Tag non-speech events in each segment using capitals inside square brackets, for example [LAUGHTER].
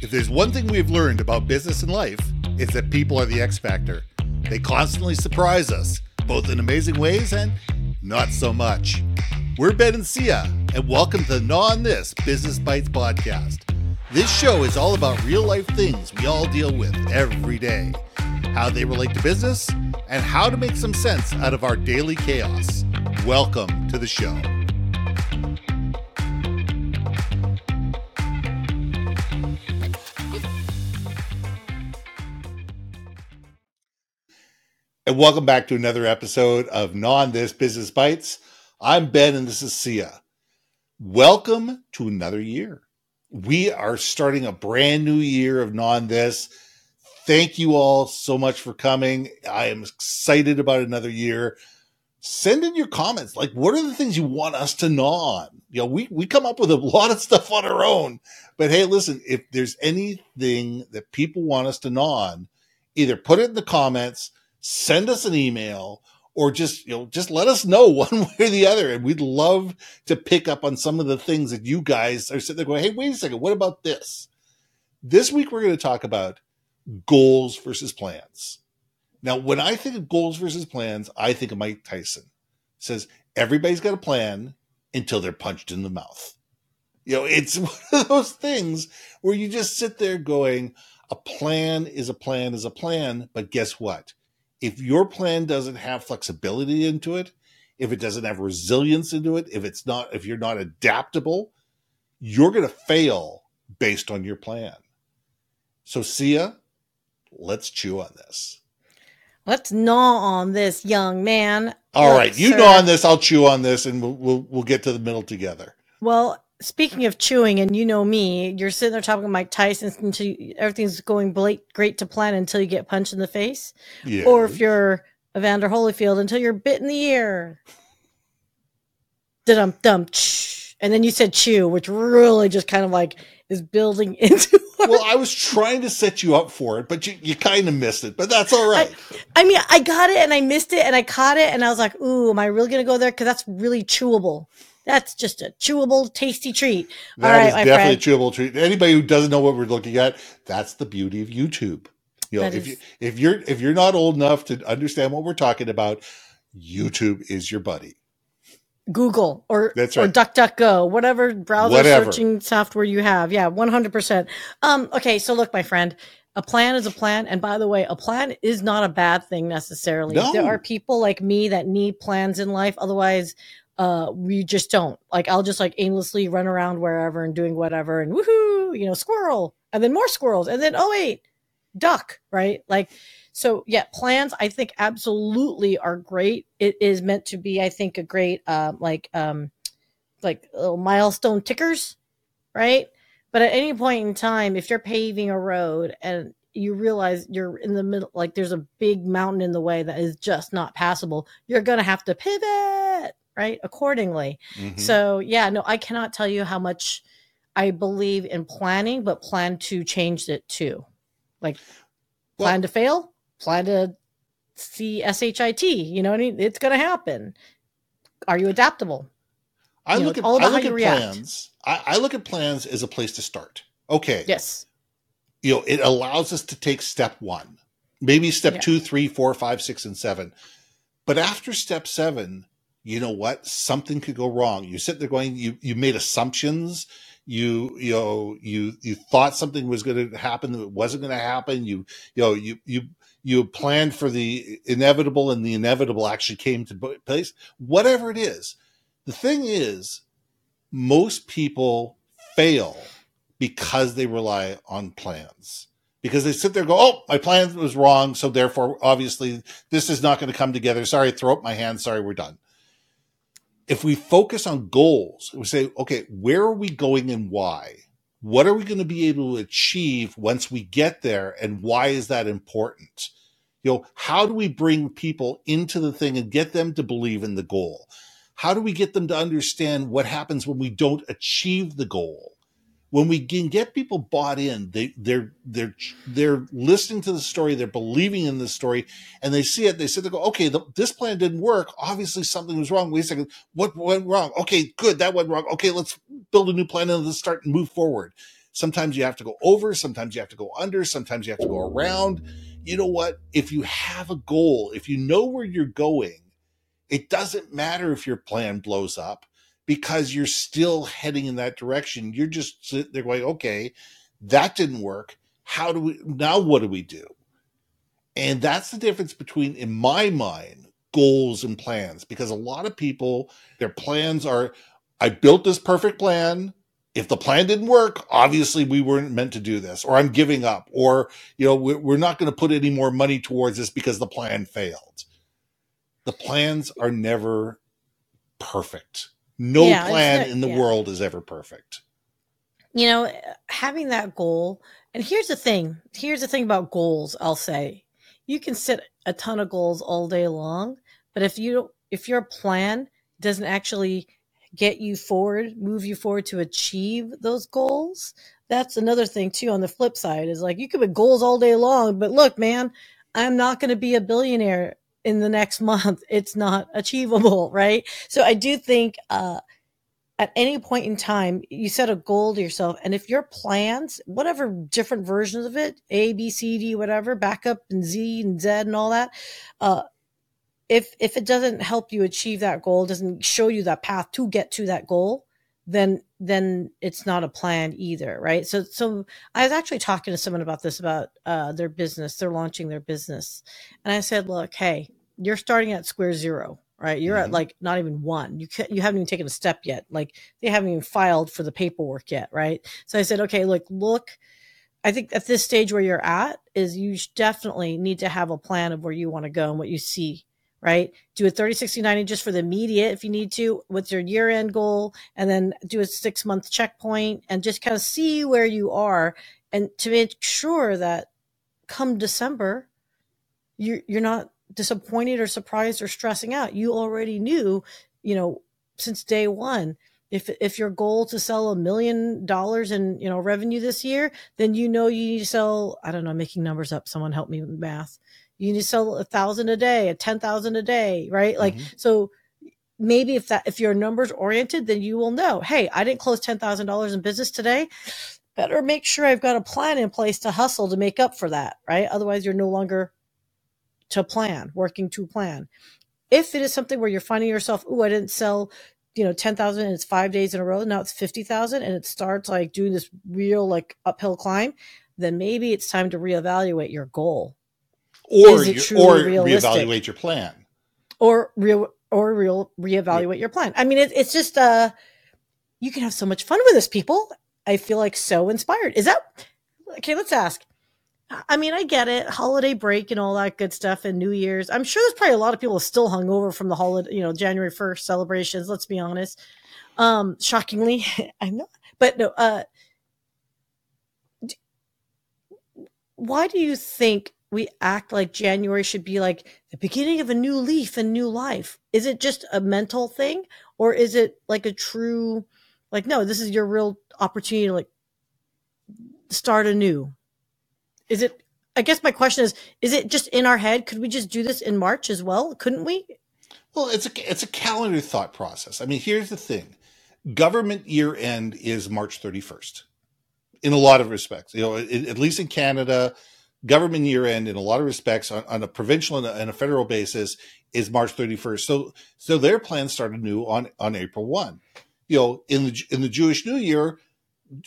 If there's one thing we've learned about business and life, it's that people are the X factor. They constantly surprise us, both in amazing ways and not so much. We're Ben and Syya, and welcome to the Gnaw on This Business Bytes podcast. This show is all about real life things we all deal with every day, how they relate to business, and how to make some sense out of our daily chaos. Welcome to the show. And welcome back to another episode of Gnaw On This Business Bytes. I'm Ben and this is Syya. Welcome to another year. We are starting a brand new year of Non This. Thank you all so much for coming. I am excited about another year. Send in your comments. Like, what are the things you want us to gnaw on? You know, we, we come up with a lot of stuff on our own. But hey, listen, if there's anything that people want us to gnaw on, either put it in the comments send us an email or just you know just let us know [LAUGHS] one way or the other. And we'd love to pick up on some of the things that you guys are sitting there going hey wait a second. What about this? This week we're going to talk about goals versus plans. Now when i think of goals versus plans i think of mike tyson. Says everybody's got a plan until they're punched in the mouth. You know it's [LAUGHS] one of those things where you just sit there going a plan is a plan is a plan but guess what if your plan doesn't have flexibility into it, if it doesn't have resilience into it, if it's not, if you're not adaptable, you're going to fail based on your plan. So, Syya, let's chew on this. Let's gnaw on this, young man. All right, you sir. gnaw on this, I'll chew on this, and we'll, we'll we'll get to the middle together. Well, speaking of chewing, and you know me, you're sitting there talking about Mike Tyson until you, everything's going great to plan until you get punched in the face. Yeah. Or if you're Evander Holyfield until you're bit in the ear. Dum dum. And then you said chew, which really just kind of like is building [LAUGHS] into. well, I was trying to set you up for it, but you, you kind of missed it. But that's all right. I, I, mean, I got it and I missed it and I caught it and I was like, "Ooh, am I really gonna go there?" Because that's really chewable. That's just a chewable, tasty treat. That All right, is definitely friend. a chewable treat. Anybody who doesn't know what we're looking at, that's the beauty of YouTube. You know, that if is... you if you're if you're not old enough to understand what we're talking about, YouTube is your buddy. Google or That's right. or DuckDuckGo, whatever browser whatever. searching software you have. Yeah, one hundred percent. Um, okay, so look, my friend, a plan is a plan, and by the way, a plan is not a bad thing necessarily. No. There are people like me that need plans in life. Otherwise, uh, we just don't. Like I'll just like aimlessly run around wherever and doing whatever and woohoo, you know, squirrel, and then more squirrels, and then oh wait, duck, right? Like so yeah, plans I think absolutely are great. It is meant to be, I think, a great uh, like um like little milestone tickers, right? But at any point in time, if you're paving a road and you realize you're in the middle, like there's a big mountain in the way that is just not passable, you're gonna have to pivot, right? Accordingly. Mm-hmm. so yeah no i cannot tell you how much i believe in planning but plan to change it too. Like well, plan to fail plan to see shit you know what i mean? It's going to happen. Are you adaptable? I you look know, at, I look at plans. I, I look at plans as a place to start. Okay. Yes. You know it allows us to take step one maybe step yeah. two three four five six and seven. But after step seven you know what something could go wrong you sit there going you you made assumptions you you know you you thought something was going to happen that wasn't going to happen you you know you you you planned for the inevitable and the inevitable actually came to place whatever it is the thing is most people fail because they rely on plans because they sit there and go, Oh, my plan was wrong. So therefore, obviously this is not going to come together. Sorry, throw up my hand. Sorry, we're done if we focus on goals, we say, okay, where are we going and why? What are we going to be able to achieve once we get there? And why is that important? You know, how do we bring people into the thing and get them to believe in the goal? How do we get them to understand what happens when we don't achieve the goal? When we can get people bought in, they they're they're they're listening to the story, they're believing in the story, and they see it. They sit there, go, okay, the, this plan didn't work. Obviously, something was wrong. Wait a second, what went wrong? Okay, good, that went wrong. Okay, let's build a new plan and let's start and move forward. Sometimes you have to go over, sometimes you have to go under, sometimes you have to go around. You know what? If you have a goal, if you know where you're going, it doesn't matter if your plan blows up because you're still heading in that direction. You're just sitting there going, okay, that didn't work. How do we now? What do we do? And that's the difference between, in my mind, goals and plans because a lot of people, their plans are, I built this perfect plan. If the plan didn't work, obviously we weren't meant to do this, or I'm giving up, or, you know, we're not going to put any more money towards this because the plan failed. The plans are never perfect. No yeah, plan in the yeah. world is ever perfect. You know, having that goal, and here's the thing here's the thing about goals, I'll say you can set a ton of goals all day long, but if you if your plan doesn't actually get you forward, move you forward to achieve those goals, that's another thing too on the flip side is like you could put goals all day long, but look, man, I'm not going to be a billionaire in the next month. It's not achievable, right? So I do think uh at any point in time, you set a goal to yourself. And if your plans, whatever different versions of it, A, B, C, D, whatever, backup and Z and Z and all that, uh, if if it doesn't help you achieve that goal, doesn't show you that path to get to that goal, then then it's not a plan either, right? So so I was actually talking to someone about this about uh, their business. They're launching their business, and I said, look, hey, you're starting at square zero right? You're mm-hmm. at like not even one. You can't, you haven't even taken a step yet. Like they haven't even filed for the paperwork yet, right? So I said, okay, look, look. I think at this stage where you're at is you definitely need to have a plan of where you want to go and what you see, right? Do a 30, 60, 90 just for the immediate if you need to, with your year end goal, and then do a six month checkpoint and just kind of see where you are and to make sure that come December, you're, you're not disappointed or surprised or stressing out. You already knew, you know, since day one. If if your goal to sell a million dollars in you know revenue this year, then you know you need to sell. I don't know, making numbers up. Someone help me with math. You need to sell a thousand a day, a ten thousand a day, right? Like mm-hmm. so. Maybe if that if you're numbers oriented, then you will know. Hey, I didn't close ten thousand dollars in business today better make sure I've got a plan in place to hustle to make up for that, right? Otherwise, you're no longer to plan, working to plan. If it is something where you're finding yourself, oh, I didn't sell, you know, 10,000 and it's five days in a row. Now it's 50,000 and it starts like doing this real like uphill climb, then maybe it's time to reevaluate your goal. Or, you, or reevaluate your plan. Or real, or real reevaluate yeah. your plan. I mean, it, it's just, uh, you can have so much fun with this, people. I feel like so inspired. Is that okay? Let's ask. I mean, I get it, holiday break and all that good stuff, and New Year's. I'm sure there's probably a lot of people still hung over from the holiday, you know, January 1st celebrations. Let's be honest. Um, shockingly, [LAUGHS] I'm not, but no. Uh, why do you think we act like January should be like the beginning of a new leaf and new life? Is it just a mental thing, or is it like a true, like, no, this is your real opportunity to like start anew? Is it I guess my question is is it just in our head? Could we just do this in March as well? Couldn't we? Well, it's a it's a calendar thought process. I mean, here's the thing. Government year end is March 31st. In a lot of respects. You know, at least in Canada, government year end in a lot of respects on, on a provincial and a, and a, federal basis is March 31st. So so their plan started new on on April 1. You know, in the in the Jewish New Year,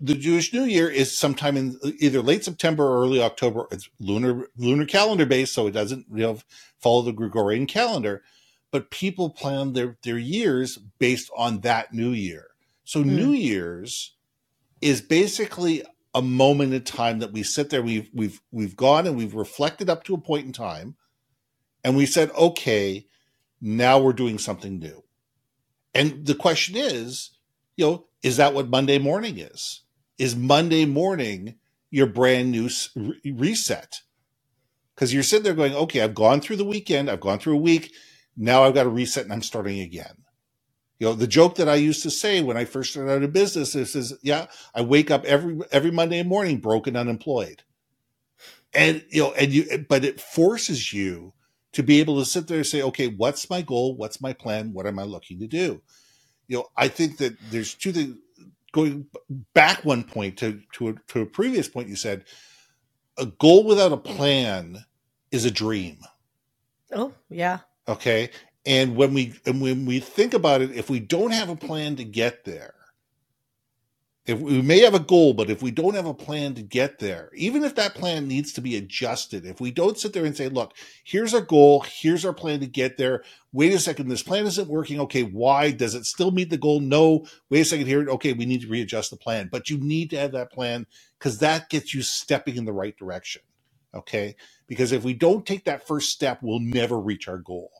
the Jewish New Year is sometime in either late September or early October. It's lunar lunar calendar based, so it doesn't you know follow the Gregorian calendar. But people plan their their years based on that New Year. So mm. New Year's is basically a moment in time that we sit there. We've we've we've gone and we've reflected up to a point in time, and we said, okay, now we're doing something new. And the question is, you know, is that what Monday morning is? Is Monday morning your brand new reset? Because you're sitting there going, okay, I've gone through the weekend, I've gone through a week, now I've got to reset and I'm starting again. You know, the joke that I used to say when I first started out business is, is yeah, I wake up every every Monday morning broken, unemployed. And you know, and you but it forces you to be able to sit there and say, okay, what's my goal? What's my plan? What am I looking to do? You know, I think that there's two things, going back one point to to a, to a previous point you said a goal without a plan is a dream. Oh yeah. Okay? And when we and when we think about it if we don't have a plan to get there if we may have a goal but if we don't have a plan to get there even if that plan needs to be adjusted if we don't sit there and say look here's our goal here's our plan to get there. Wait a second this plan isn't working. Okay why? Does it still meet the goal? No. Wait a second here. Okay we need to readjust the plan. But you need to have that plan because that gets you stepping in the right direction okay? Because if we don't take that first step we'll never reach our goal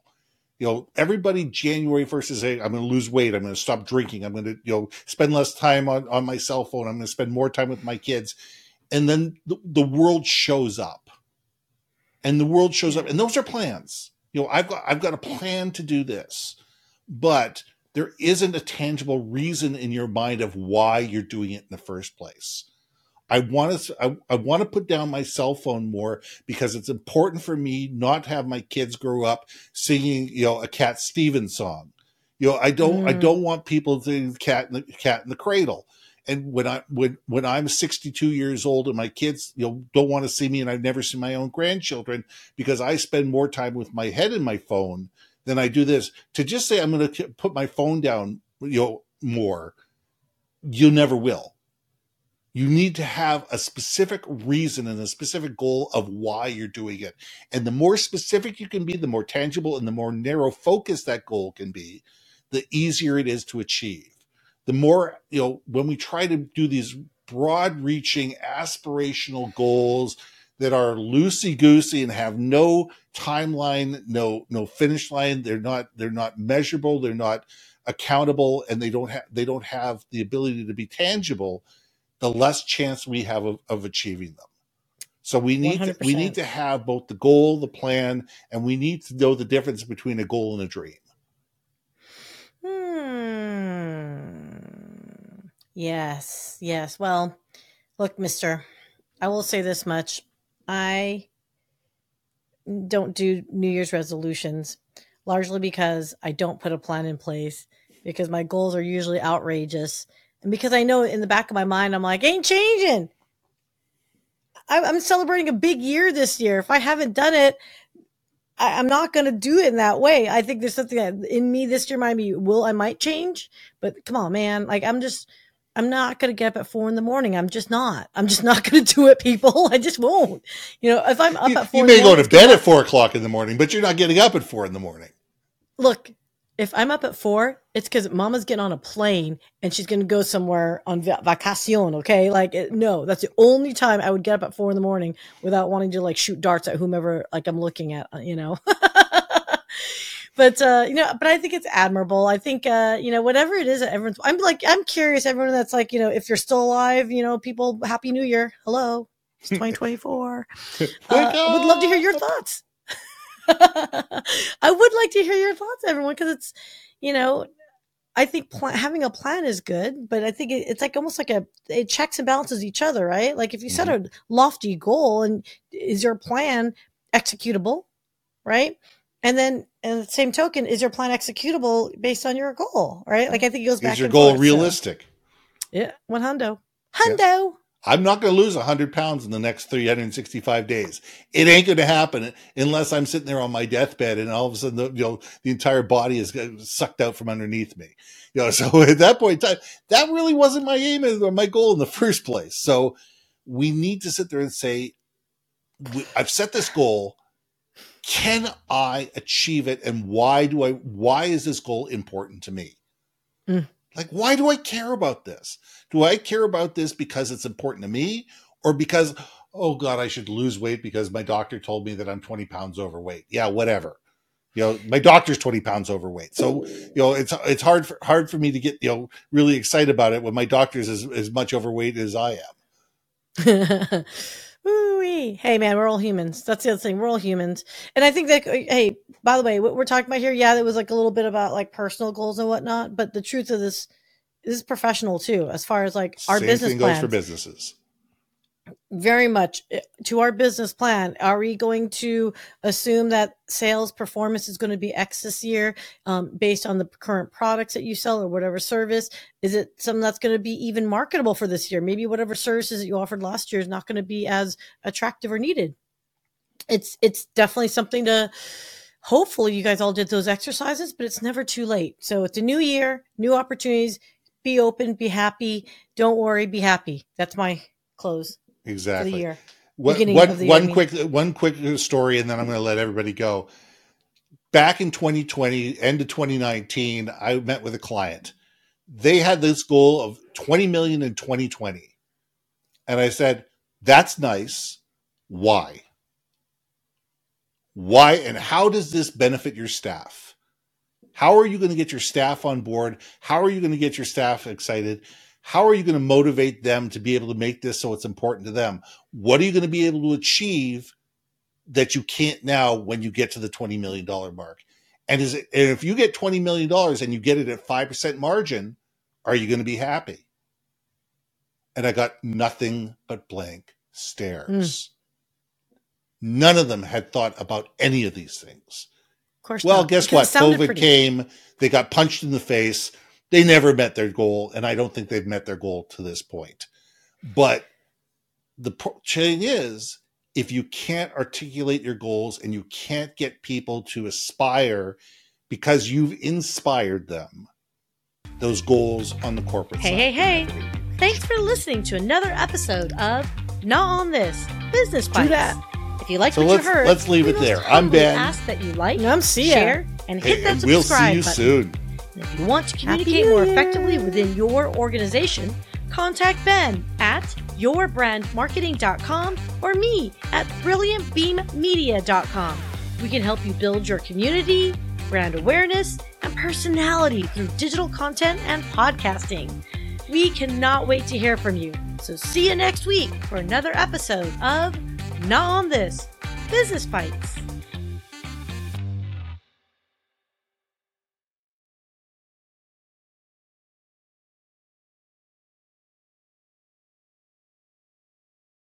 you know, everybody January 1st is saying, I'm going to lose weight. I'm going to stop drinking. I'm going to, you know, spend less time on, on my cell phone. I'm going to spend more time with my kids. And then the, the world shows up and the world shows up and those are plans. You know, I've got, I've got a plan to do this, but there isn't a tangible reason in your mind of why you're doing it in the first place. I want to I, I want to put down my cell phone more because it's important for me not to have my kids grow up singing you know a Cat Stevens song. You know I don't mm. I don't want people to cat in the cat in the cradle. And when I when when I'm 62 years old and my kids you know don't want to see me and I've never seen my own grandchildren because I spend more time with my head in my phone than I do this to just say I'm going to put my phone down you know more you never will you need to have a specific reason and a specific goal of why you're doing it. And the more specific you can be, the more tangible and the more narrow focused that goal can be, the easier it is to achieve. The more, you know, when we try to do these broad reaching aspirational goals that are loosey goosey and have no timeline, no, no finish line, they're not, they're not measurable, they're not accountable, and they don't have, they don't have the ability to be tangible the less chance we have of, of achieving them. So we need to, we need to have both the goal, the plan, and we need to know the difference between a goal and a dream. Hmm. Yes, yes. Well, look, Mister, I will say this much: I don't do New Year's resolutions, largely because I don't put a plan in place because my goals are usually outrageous and because I know in the back of my mind, I'm like, ain't changing. I'm celebrating a big year this year. If I haven't done it, I, am not going to do it in that way. I think there's something that in me this year might be, will I might change, but come on, man. Like I'm just, I'm not going to get up at four in the morning. I'm just not. I'm just not [LAUGHS] going to do it, people. I just won't. You know, if I'm up you, at four, you may go to bed at four o'clock in the morning, but you're not getting up at four in the morning. Look, if I'm up at four, it's because mama's getting on a plane and she's going to go somewhere on vacacion. Okay. Like, it, no, that's the only time I would get up at four in the morning without wanting to like shoot darts at whomever like I'm looking at, uh, you know. [LAUGHS] but, uh, you know, but I think it's admirable. I think, uh, you know, whatever it is that everyone's, I'm like, I'm curious, everyone that's like, you know, if you're still alive, you know, people, happy new year. Hello. It's [LAUGHS] 2024. uh, I would love to hear your thoughts. [LAUGHS] I would like to hear your thoughts, everyone, because it's, you know, I think pl- having a plan is good, but I think it, it's like almost like a it checks and balances each other, right? Like if you set mm-hmm. a lofty goal and is your plan executable, right? And then, in the same token, is your plan executable based on your goal, right? Like I think it goes back. Is your goal forth, realistic? So. Yeah, one hundo, hundo. Yeah. I'm not going to lose 100 pounds in the next 365 days. It ain't going to happen unless I'm sitting there on my deathbed and all of a sudden, the, you know, the entire body is sucked out from underneath me. You know, [LAUGHS] so at that point in time, that really wasn't my aim or my goal in the first place. So we need to sit there and say, I've set this goal. Can I achieve it? And why do I, why is this goal important to me? Mm. Like, why do I care about this? Do I care about this because it's important to me or because, oh God, I should lose weight because my doctor told me that I'm 20 pounds overweight? Yeah, whatever. You know, my doctor's 20 pounds overweight. So, you know, it's, it's hard for, hard for me to get, you know, really excited about it when my doctor's as, as much overweight as I am. [LAUGHS] Ooh-wee. Hey man, we're all humans. That's the other thing. We're all humans. And I think that uh, hey, by the way, what we're talking about here, yeah, there was like a little bit about like personal goals and whatnot, but the truth of this, this is professional too, as far as like our Same business thing plans. goes for businesses. very much eh, to our business plan. Are we going to assume that sales performance is going to be X this year um, based on the current products that you sell or whatever service? Is it something that's going to be even marketable for this year? Maybe whatever services that you offered last year is not going to be as attractive or needed. It's it's definitely something to. Hopefully, you guys all did those exercises, but it's never too late. So it's a new year, new opportunities. Be open, be happy. Don't worry, be happy. That's my close exactly. the year. One, one, one quick one quick story, and then I'm going to let everybody go. Back in 2020, end of 2019, I met with a client. They had this goal of 20 million in 2020, and I said, "That's nice. Why? Why? And how does this benefit your staff? How are you going to get your staff on board? How are you going to get your staff excited?" How are you going to motivate them to be able to make this so it's important to them? What are you going to be able to achieve that you can't now when you get to the $20 million mark? And is it, and if you get $20 million and you get it at 5% margin, are you going to be happy? And I got nothing but blank stares. Hmm. None of them had thought about any of these things. Of course. Well, not. guess what? COVID pretty- came. They got punched in the face they never met their goal, and I don't think they've met their goal to this point. But the thing is, if you can't articulate your goals and you can't get people to aspire because you've inspired them, those goals on the corporate hey, side. Hey, hey, hey. Thanks for listening to another episode of Gnaw on This Business Bytes. Do that. If you like so what you heard, let's leave it there. I'm Ben. Ask that you like, I'm Syya. share, and hit hey, that and subscribe We'll see you button. soon. If you want to communicate more effectively within your organization, contact Ben at yourbrandmarketing.com or me at brilliantbeammedia.com. We can help you build your community, brand awareness, and personality through digital content and podcasting. We cannot wait to hear from you. So see you next week for another episode of Gnaw on This Business Bytes.